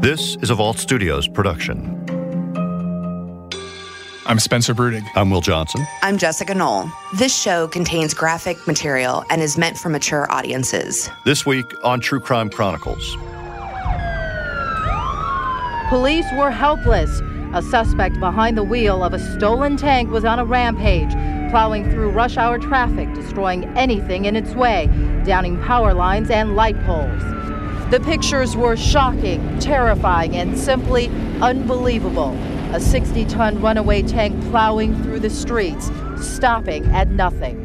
This is a Vault Studios production. I'm Spencer Brudig. I'm Will Johnson. I'm Jessica Knoll. This show contains graphic material and is meant for mature audiences. This week on True Crime Chronicles. Police were helpless. A suspect behind the wheel of a stolen tank was on a rampage, plowing through rush hour traffic, destroying anything in its way, downing power lines and light poles. The pictures were shocking, terrifying, and simply unbelievable. A 60 ton runaway tank plowing through the streets, stopping at nothing.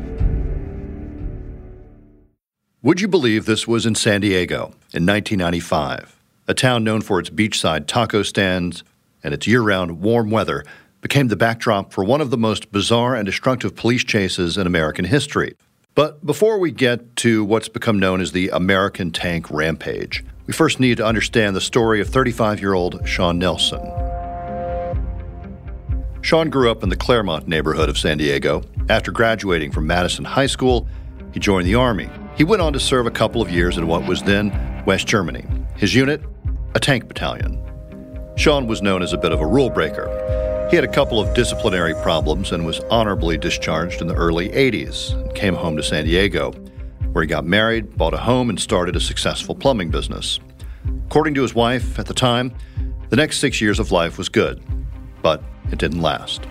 Would you believe this was in San Diego in 1995? A town known for its beachside taco stands and its year round warm weather became the backdrop for one of the most bizarre and destructive police chases in American history. But before we get to what's become known as the American Tank Rampage, we first need to understand the story of 35 year old Shawn Nelson. Shawn grew up in the Clairemont neighborhood of San Diego. After graduating from Madison High School, he joined the Army. He went on to serve a couple of years in what was then West Germany. His unit, a tank battalion. Shawn was known as a bit of a rule breaker. He had a couple of disciplinary problems and was honorably discharged in the early 80s and came home to San Diego, where he got married, bought a home, and started a successful plumbing business. According to his wife at the time, the next six years of life was good, but it didn't last.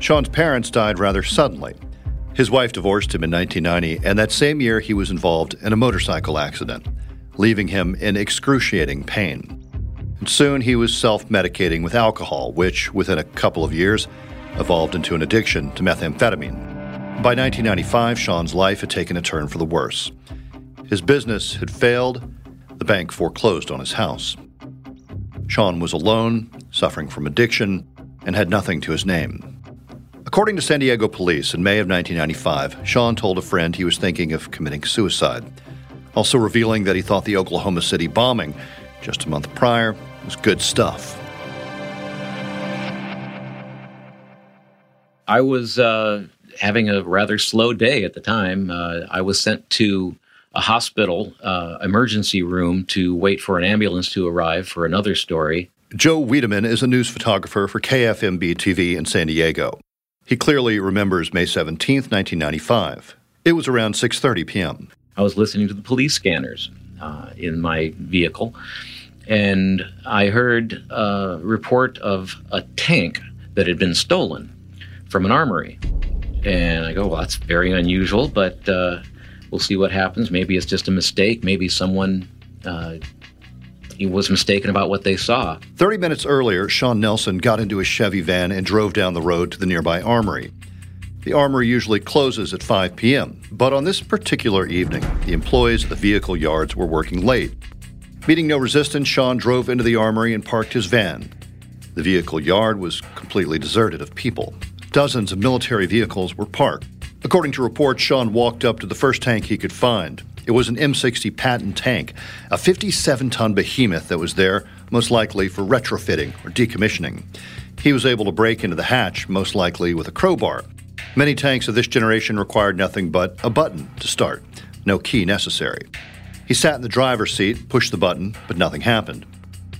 Shawn's parents died rather suddenly. His wife divorced him in 1990, and that same year he was involved in a motorcycle accident, leaving him in excruciating pain. Soon he was self medicating with alcohol, which, within a couple of years, evolved into an addiction to methamphetamine. By 1995, Shawn's life had taken a turn for the worse. His business had failed, the bank foreclosed on his house. Shawn was alone, suffering from addiction, and had nothing to his name. According to San Diego police, in May of 1995, Shawn told a friend he was thinking of committing suicide, also revealing that he thought the Oklahoma City bombing just a month prior was good stuff. I was uh, having a rather slow day at the time. Uh, I was sent to a hospital uh, emergency room to wait for an ambulance to arrive for another story. Joe Wiedemann is a news photographer for KFMB TV in San Diego. He clearly remembers May 17, 1995. It was around 6:30 p.m. I was listening to the police scanners uh, in my vehicle, and I heard a report of a tank that had been stolen from an armory. And I go, well, that's very unusual, but uh, we'll see what happens. Maybe it's just a mistake. Maybe someone uh, was mistaken about what they saw. 30 minutes earlier, Shawn Nelson got into a Chevy van and drove down the road to the nearby armory. The armory usually closes at 5 p.m., but on this particular evening, the employees at the vehicle yards were working late. Meeting no resistance, Shawn drove into the armory and parked his van. The vehicle yard was completely deserted of people. Dozens of military vehicles were parked. According to reports, Shawn walked up to the first tank he could find. It was an M60 Patton tank, a 57 ton behemoth that was there, most likely for retrofitting or decommissioning. He was able to break into the hatch, most likely with a crowbar. Many tanks of this generation required nothing but a button to start, no key necessary. He sat in the driver's seat, pushed the button, but nothing happened.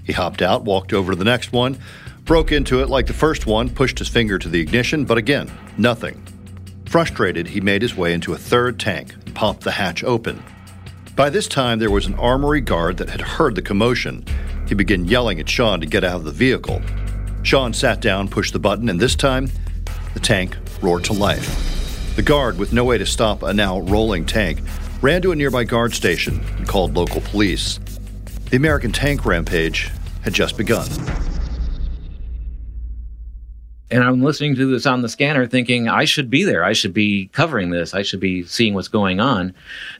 He hopped out, walked over to the next one, broke into it like the first one, pushed his finger to the ignition, but again, nothing. Frustrated, he made his way into a third tank and popped the hatch open. By this time, there was an armory guard that had heard the commotion. He began yelling at Shawn to get out of the vehicle. Shawn sat down, pushed the button, and this time, the tank roared to life. The guard, with no way to stop a now rolling tank, ran to a nearby guard station and called local police. The American tank rampage had just begun. And I'm listening to this on the scanner thinking, I should be there. I should be covering this. I should be seeing what's going on.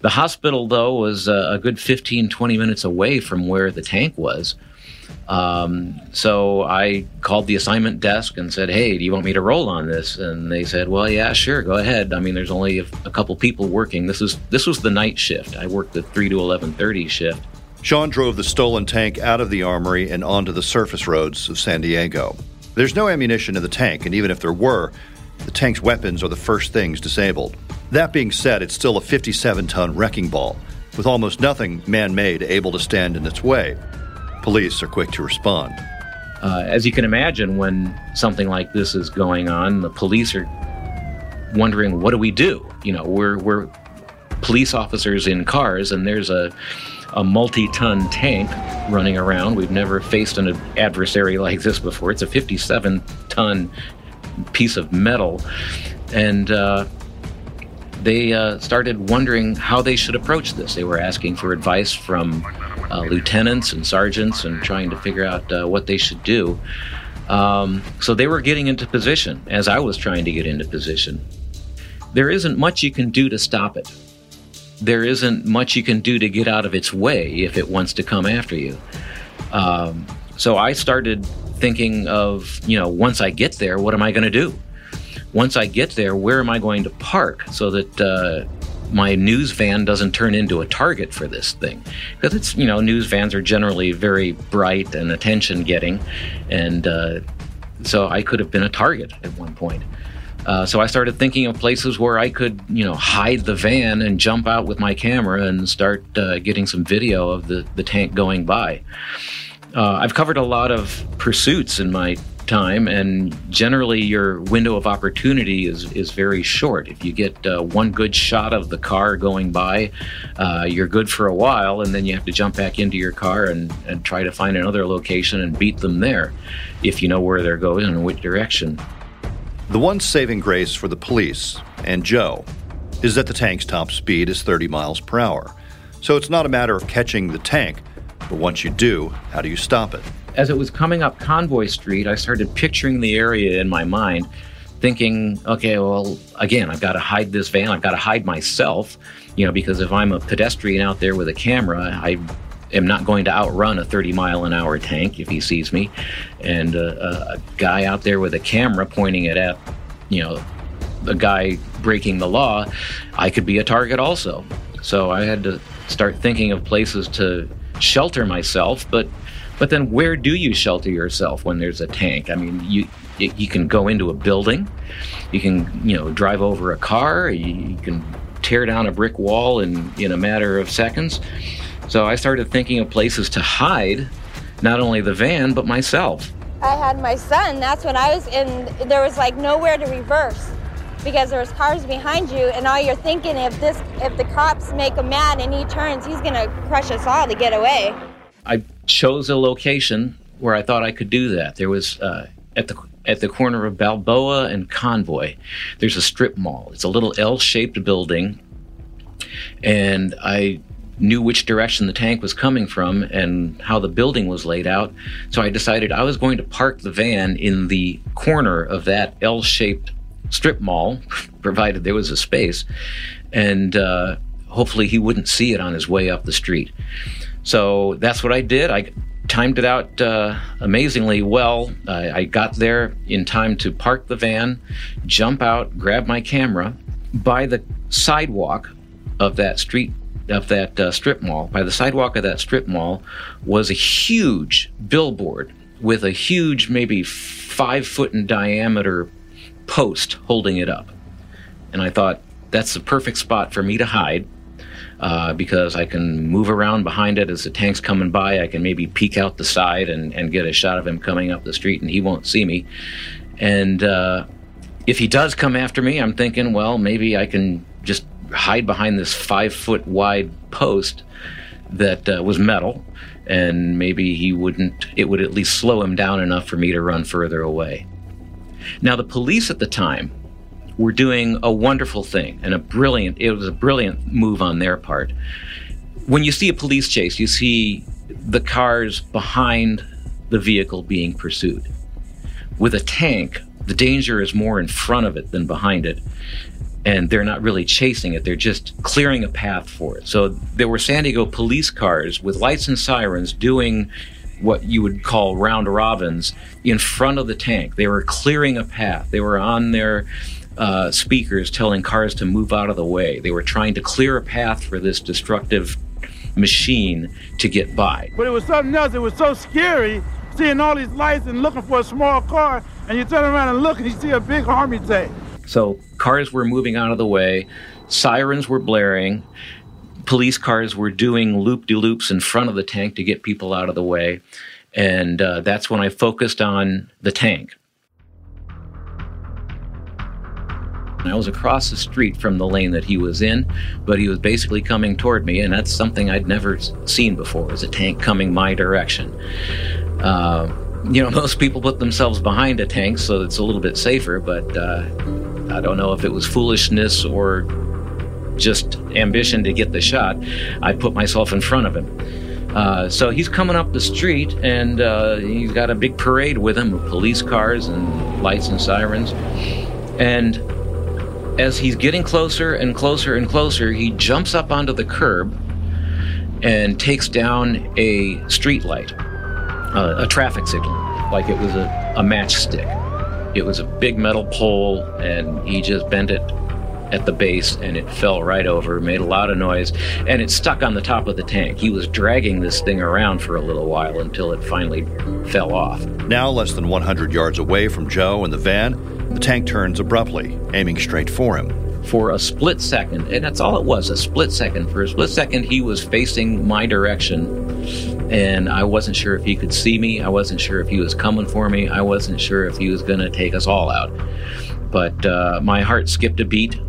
The hospital, though, was uh, a good 15, 20 minutes away from where the tank was. Um, so I called the assignment desk and said, "Hey, do you want me to roll on this?" And they said, "Well, yeah, sure, go ahead. I mean, there's only a, a couple people working. This is this was the night shift. I worked the three to eleven thirty shift." Shawn drove the stolen tank out of the armory and onto the surface roads of San Diego. There's no ammunition in the tank, and even if there were, the tank's weapons are the first things disabled. That being said, it's still a 57 ton wrecking ball, with almost nothing man made able to stand in its way. Police are quick to respond. Uh, as you can imagine, when something like this is going on, the police are wondering, what do we do? You know, we're, we're police officers in cars, and there's a, a multi ton tank running around. We've never faced an adversary like this before. It's a 57 ton piece of metal. And uh, they uh, started wondering how they should approach this. They were asking for advice from uh, lieutenants and sergeants and trying to figure out uh, what they should do. Um, so they were getting into position as I was trying to get into position. There isn't much you can do to stop it. There isn't much you can do to get out of its way if it wants to come after you. Um, so I started thinking of, you know, once I get there, what am I going to do? Once I get there, where am I going to park so that uh, my news van doesn't turn into a target for this thing? Because it's, you know, news vans are generally very bright and attention getting. And uh, so I could have been a target at one point. Uh, so I started thinking of places where I could, you know, hide the van and jump out with my camera and start uh, getting some video of the, the tank going by. Uh, I've covered a lot of pursuits in my time, and generally your window of opportunity is is very short. If you get uh, one good shot of the car going by, uh, you're good for a while, and then you have to jump back into your car and, and try to find another location and beat them there, if you know where they're going and which direction. The one saving grace for the police and Joe is that the tank's top speed is 30 miles per hour. So it's not a matter of catching the tank, but once you do, how do you stop it? As it was coming up Convoy Street, I started picturing the area in my mind, thinking, okay, well, again, I've got to hide this van. I've got to hide myself, you know, because if I'm a pedestrian out there with a camera, I am not going to outrun a 30 mile an hour tank if he sees me. And uh, a guy out there with a camera pointing it at, you know, a guy breaking the law, I could be a target also. So I had to start thinking of places to shelter myself, but but then where do you shelter yourself when there's a tank? I mean, you you can go into a building, you can you know drive over a car, you, can tear down a brick wall in in a matter of seconds. So I started thinking of places to hide, not only the van but myself. I had my son. That's when I was in. There was like nowhere to reverse because there was cars behind you and all you're thinking if this if the cops make him mad and he turns he's going to crush us all to get away i chose a location where i thought i could do that there was uh, at the at the corner of balboa and convoy there's a strip mall it's a little l-shaped building and i knew which direction the tank was coming from and how the building was laid out so i decided i was going to park the van in the corner of that l-shaped strip mall, provided there was a space, and uh, hopefully he wouldn't see it on his way up the street. So that's what I did. I timed it out uh, amazingly well. I, I got there in time to park the van, jump out, grab my camera. By the sidewalk of that street of that uh, strip mall, by the sidewalk of that strip mall, was a huge billboard with a huge, maybe five foot in diameter post holding it up. And I thought, that's the perfect spot for me to hide uh, because I can move around behind it as the tank's coming by. I can maybe peek out the side and, and get a shot of him coming up the street, and he won't see me. And uh, if he does come after me, I'm thinking, well, maybe I can just hide behind this five foot wide post that uh, was metal, and maybe he wouldn't, it would at least slow him down enough for me to run further away. Now, the police at the time were doing a wonderful thing and a brilliant, it was a brilliant move on their part. When you see a police chase, you see the cars behind the vehicle being pursued. With a tank, the danger is more in front of it than behind it. And they're not really chasing it, they're just clearing a path for it. So there were San Diego police cars with lights and sirens doing what you would call round robins in front of the tank. They were clearing a path. They were on their uh, speakers telling cars to move out of the way. They were trying to clear a path for this destructive machine to get by. But it was something else. It was so scary seeing all these lights and looking for a small car, and you turn around and look and you see a big army tank. So cars were moving out of the way, sirens were blaring police cars were doing loop de loops in front of the tank to get people out of the way. And uh, that's when I focused on the tank. I was across the street from the lane that he was in, but he was basically coming toward me, and that's something I'd never seen before, was a tank coming my direction. Uh, you know, most people put themselves behind a tank, so it's a little bit safer, but uh, I don't know if it was foolishness or just ambition to get the shot. I put myself in front of him. Uh, so he's coming up the street, and uh, he's got a big parade with him of police cars and lights and sirens. And as he's getting closer and closer and closer, he jumps up onto the curb and takes down a street light, uh, a traffic signal, like it was a, a matchstick. It was a big metal pole, and he just bent it at the base and it fell right over, made a lot of noise, and it stuck on the top of the tank. He was dragging this thing around for a little while until it finally fell off. Now, less than 100 yards away from Joe and the van, the tank turns abruptly, aiming straight for him. For a split second, and that's all it was a split second. For a split second, he was facing my direction and I wasn't sure if he could see me. I wasn't sure if he was coming for me. I wasn't sure if he was going to take us all out. But uh, my heart skipped a beat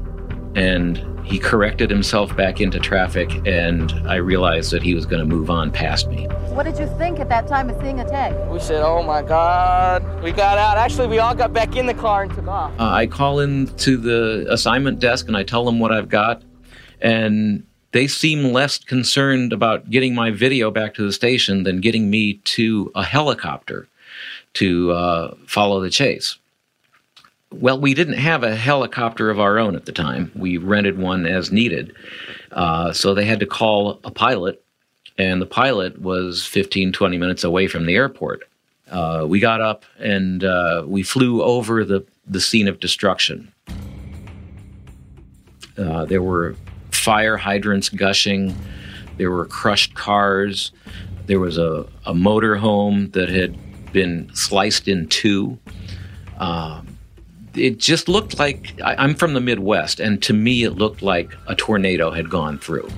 and he corrected himself back into traffic and i realized that he was going to move on past me what did you think at that time of seeing a tank we said oh my god we got out actually we all got back in the car and took off uh, i call in to the assignment desk and i tell them what i've got and they seem less concerned about getting my video back to the station than getting me to a helicopter to uh, follow the chase well, we didn't have a helicopter of our own at the time. We rented one as needed. Uh, so they had to call a pilot, and the pilot was 15, 20 minutes away from the airport. Uh, we got up and uh, we flew over the, the scene of destruction. Uh, there were fire hydrants gushing, there were crushed cars, there was a, a motor home that had been sliced in two. Um, it just looked like I, am from the Midwest, and to me, it looked like a tornado had gone through.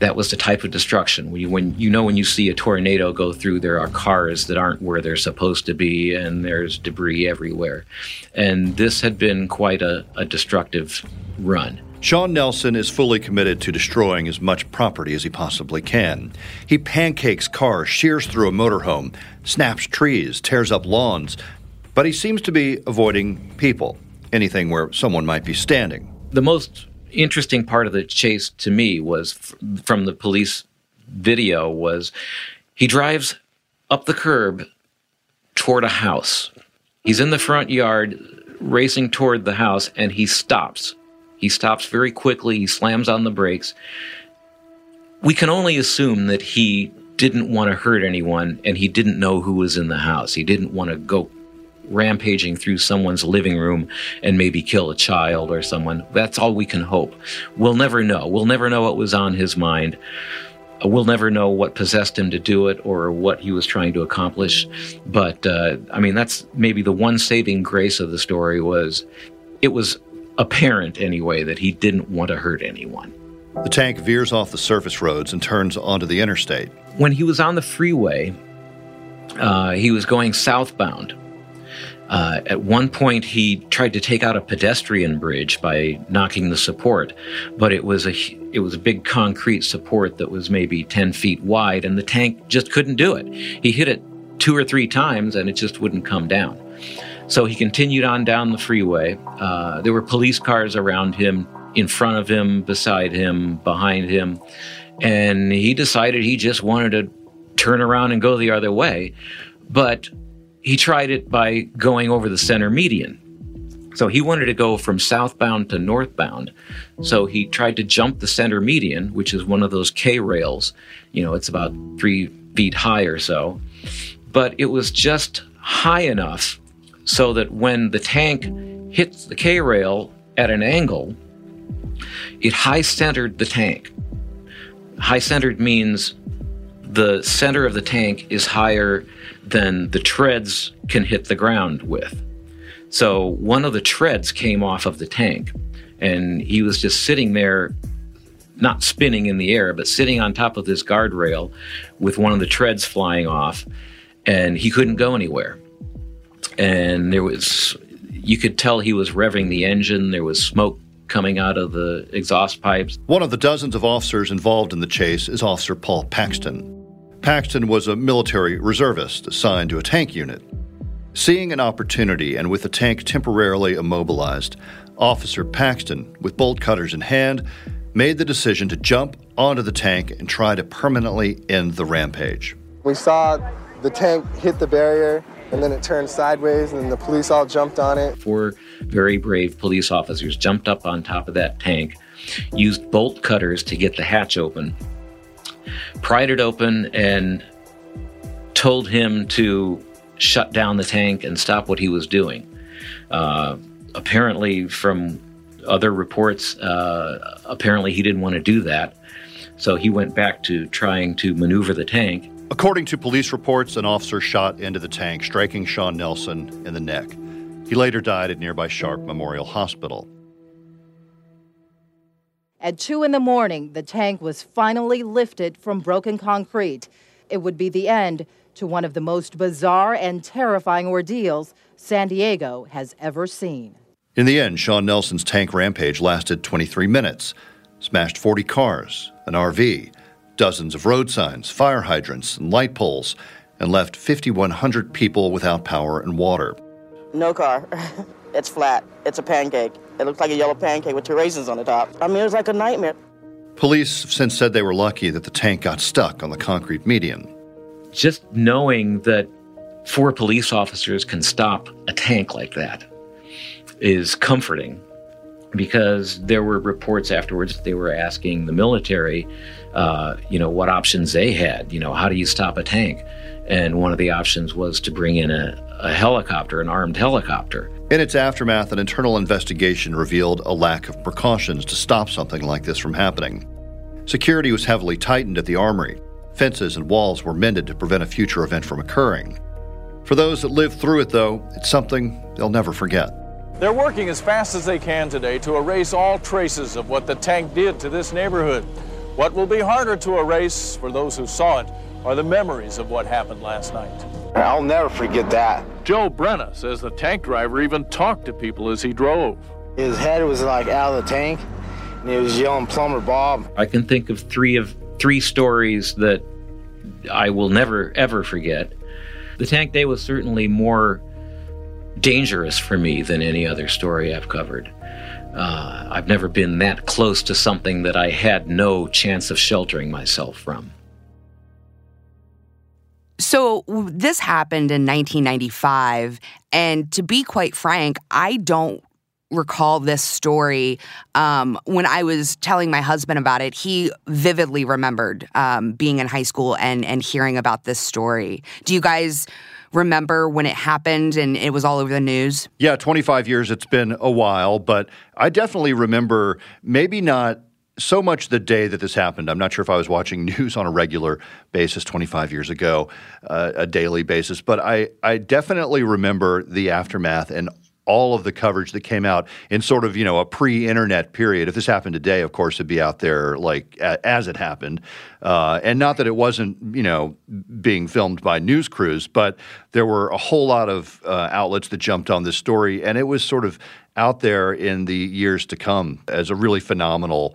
That was the type of destruction. When you, when you know when you see a tornado go through, there are cars that aren't where they're supposed to be, and there's debris everywhere. And this had been quite a, a destructive run. Shawn Nelson is fully committed to destroying as much property as he possibly can. He pancakes cars, shears through a motorhome, snaps trees, tears up lawns, but he seems to be avoiding people, anything where someone might be standing. The most interesting part of the chase to me was f- from the police video was he drives up the curb toward a house. He's in the front yard racing toward the house and he stops. He stops very quickly, he slams on the brakes. We can only assume that he didn't want to hurt anyone and he didn't know who was in the house. He didn't want to go rampaging through someone's living room and maybe kill a child or someone. That's all we can hope. We'll never know. We'll never know what was on his mind. We'll never know what possessed him to do it or what he was trying to accomplish. But uh, I mean, that's maybe the one saving grace of the story was it was apparent anyway that he didn't want to hurt anyone. The tank veers off the surface roads and turns onto the interstate. When he was on the freeway, uh, he was going southbound uh, at one point, he tried to take out a pedestrian bridge by knocking the support, but it was a it was a big concrete support that was maybe ten feet wide, and the tank just couldn't do it. He hit it two or three times, and it just wouldn't come down. So he continued on down the freeway. Uh, there were police cars around him, in front of him, beside him, behind him, and he decided he just wanted to turn around and go the other way, but he tried it by going over the center median. So he wanted to go from southbound to northbound. So he tried to jump the center median, which is one of those K rails. You know, it's about three feet high or so. But it was just high enough so that when the tank hits the K rail at an angle, it high centered the tank. High centered means the center of the tank is higher than the treads can hit the ground with. So one of the treads came off of the tank, and he was just sitting there not spinning in the air, but sitting on top of this guardrail with one of the treads flying off, and he couldn't go anywhere. And there was, you could tell he was revving the engine. There was smoke coming out of the exhaust pipes. One of the dozens of officers involved in the chase is Officer Paul Paxton. Paxton was a military reservist assigned to a tank unit. Seeing an opportunity and with the tank temporarily immobilized, Officer Paxton, with bolt cutters in hand, made the decision to jump onto the tank and try to permanently end the rampage. We saw the tank hit the barrier and then it turned sideways and the police all jumped on it. Four very brave police officers jumped up on top of that tank, used bolt cutters to get the hatch open, pried it open, and told him to shut down the tank and stop what he was doing. Uh, apparently, from other reports, uh, apparently he didn't want to do that. So he went back to trying to maneuver the tank. According to police reports, an officer shot into the tank, striking Shawn Nelson in the neck. He later died at nearby Sharp Memorial Hospital. At 2 in the morning, the tank was finally lifted from broken concrete. It would be the end to one of the most bizarre and terrifying ordeals San Diego has ever seen. In the end, Shawn Nelson's tank rampage lasted 23 minutes, smashed 40 cars, an RV, dozens of road signs, fire hydrants, and light poles, and left 5,100 people without power and water. No car. it's flat. It's a pancake. It looks like a yellow pancake with two raisins on the top. I mean, it was like a nightmare. Police have since said they were lucky that the tank got stuck on the concrete median. Just knowing that four police officers can stop a tank like that is comforting because there were reports afterwards that they were asking the military, uh, you know, what options they had. You know, how do you stop a tank? And one of the options was to bring in a, a helicopter, an armed helicopter. In its aftermath, an internal investigation revealed a lack of precautions to stop something like this from happening. Security was heavily tightened at the armory. Fences and walls were mended to prevent a future event from occurring. For those that lived through it, though, it's something they'll never forget. They're working as fast as they can today to erase all traces of what the tank did to this neighborhood. What will be harder to erase for those who saw it are the memories of what happened last night. I'll never forget that. Joe Brenna says the tank driver even talked to people as he drove. His head was like out of the tank, and he was yelling "Plumber Bob." I can think of three of three stories that I will never ever forget. The tank day was certainly more dangerous for me than any other story I've covered. Uh, I've never been that close to something that I had no chance of sheltering myself from. So, this happened in 1995. And to be quite frank, I don't recall this story. Um, when I was telling my husband about it, he vividly remembered um, being in high school and, and hearing about this story. Do you guys remember when it happened and it was all over the news? Yeah, 25 years, it's been a while, but I definitely remember maybe not so much the day that this happened. I'm not sure if I was watching news on a regular basis 25 years ago, uh, a daily basis, but I, I definitely remember the aftermath and all of the coverage that came out in sort of you know a pre-internet period. If this happened today, of course, it'd be out there like a, as it happened, uh, and not that it wasn't you know being filmed by news crews, but there were a whole lot of uh, outlets that jumped on this story, and it was sort of out there in the years to come as a really phenomenal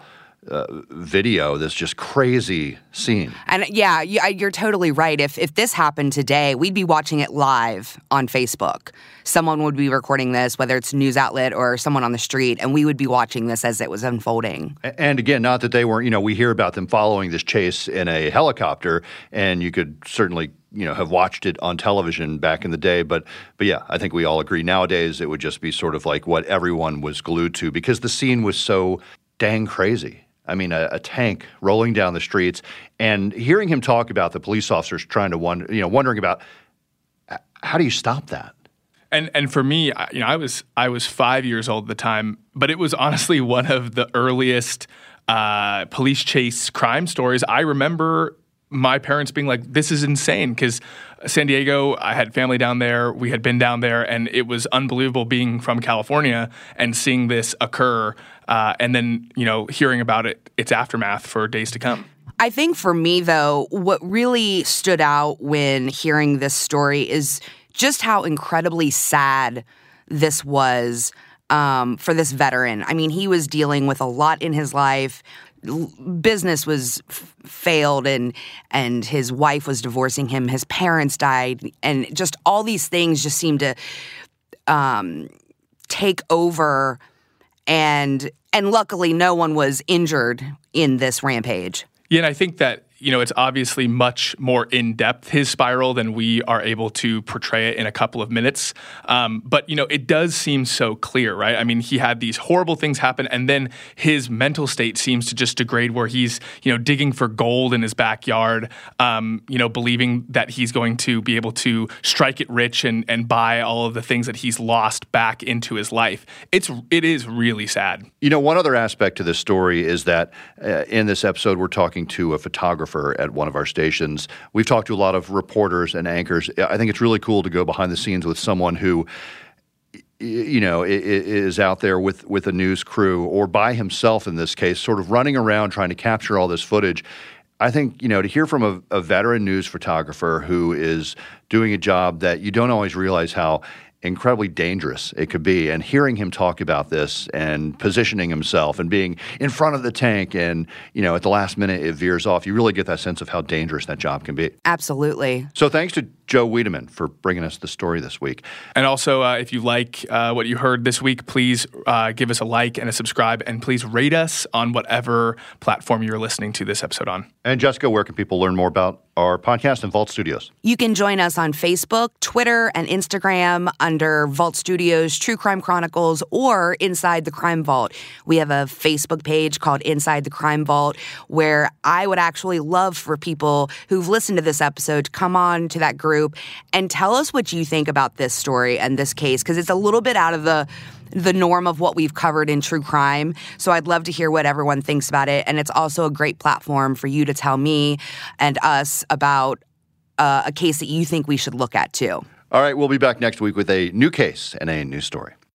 uh, video, this just crazy scene. And yeah, you're totally right. If if this happened today, we'd be watching it live on Facebook. Someone would be recording this, whether it's a news outlet or someone on the street, and we would be watching this as it was unfolding. And again, not that they weren't, you know, we hear about them following this chase in a helicopter, and you could certainly you know have watched it on television back in the day but but yeah i think we all agree nowadays it would just be sort of like what everyone was glued to because the scene was so dang crazy I mean, a, a, tank rolling down the streets, and hearing him talk about the police officers trying to wonder, you know, wondering about how do you stop that? And and for me, you know, I was I was five years old at the time, but it was honestly one of the earliest uh, police chase crime stories. I remember my parents being like, "This is insane," because San Diego, I had family down there. We had been down there, and it was unbelievable being from California and seeing this occur uh, and then you know hearing about it, its aftermath for days to come. I think for me, though, what really stood out when hearing this story is just how incredibly sad this was um, for this veteran. I mean, he was dealing with a lot in his life. business was f- failed, and and his wife was divorcing him. His parents died, and just all these things just seemed to um, take over. And and luckily, no one was injured in this rampage. Yeah, and I think that you know, it's obviously much more in depth, his spiral, than we are able to portray it in a couple of minutes. Um, but, you know, it does seem so clear, right? I mean, he had these horrible things happen, and then his mental state seems to just degrade where he's, you know, digging for gold in his backyard, um, you know, believing that he's going to be able to strike it rich and, and buy all of the things that he's lost back into his life. It's, it is really sad. You know, one other aspect to this story is that uh, in this episode, we're talking to a photographer photographer at one of our stations. We've talked to a lot of reporters and anchors. I think it's really cool to go behind the scenes with someone who you know is out there with with a news crew or by himself in this case sort of running around trying to capture all this footage I think you know to hear from a, a, veteran news photographer who is doing a job that you don't always realize how incredibly dangerous it could be. And hearing him talk about this and positioning himself and being in front of the tank and, you know, at the last minute it veers off, you really get that sense of how dangerous that job can be. Absolutely. So thanks to Joe Wiedemann for bringing us the story this week. And also, uh, if you like uh, what you heard this week, please uh, give us a like and a subscribe, and please rate us on whatever platform you're listening to this episode on. And Jessica, where can people learn more about our podcast and Vault Studios? You can join us on Facebook, Twitter, and Instagram under Vault Studios, True Crime Chronicles, or Inside the Crime Vault. We have a Facebook page called Inside the Crime Vault where I would actually love for people who've listened to this episode to come on to that group and tell us what you think about this story and this case because it's a little bit out of the the norm of what we've covered in true crime. So I'd love to hear what everyone thinks about it. And it's also a great platform for you to tell me and us about uh, a case that you think we should look at too. All right, we'll be back next week with a new case and a new story.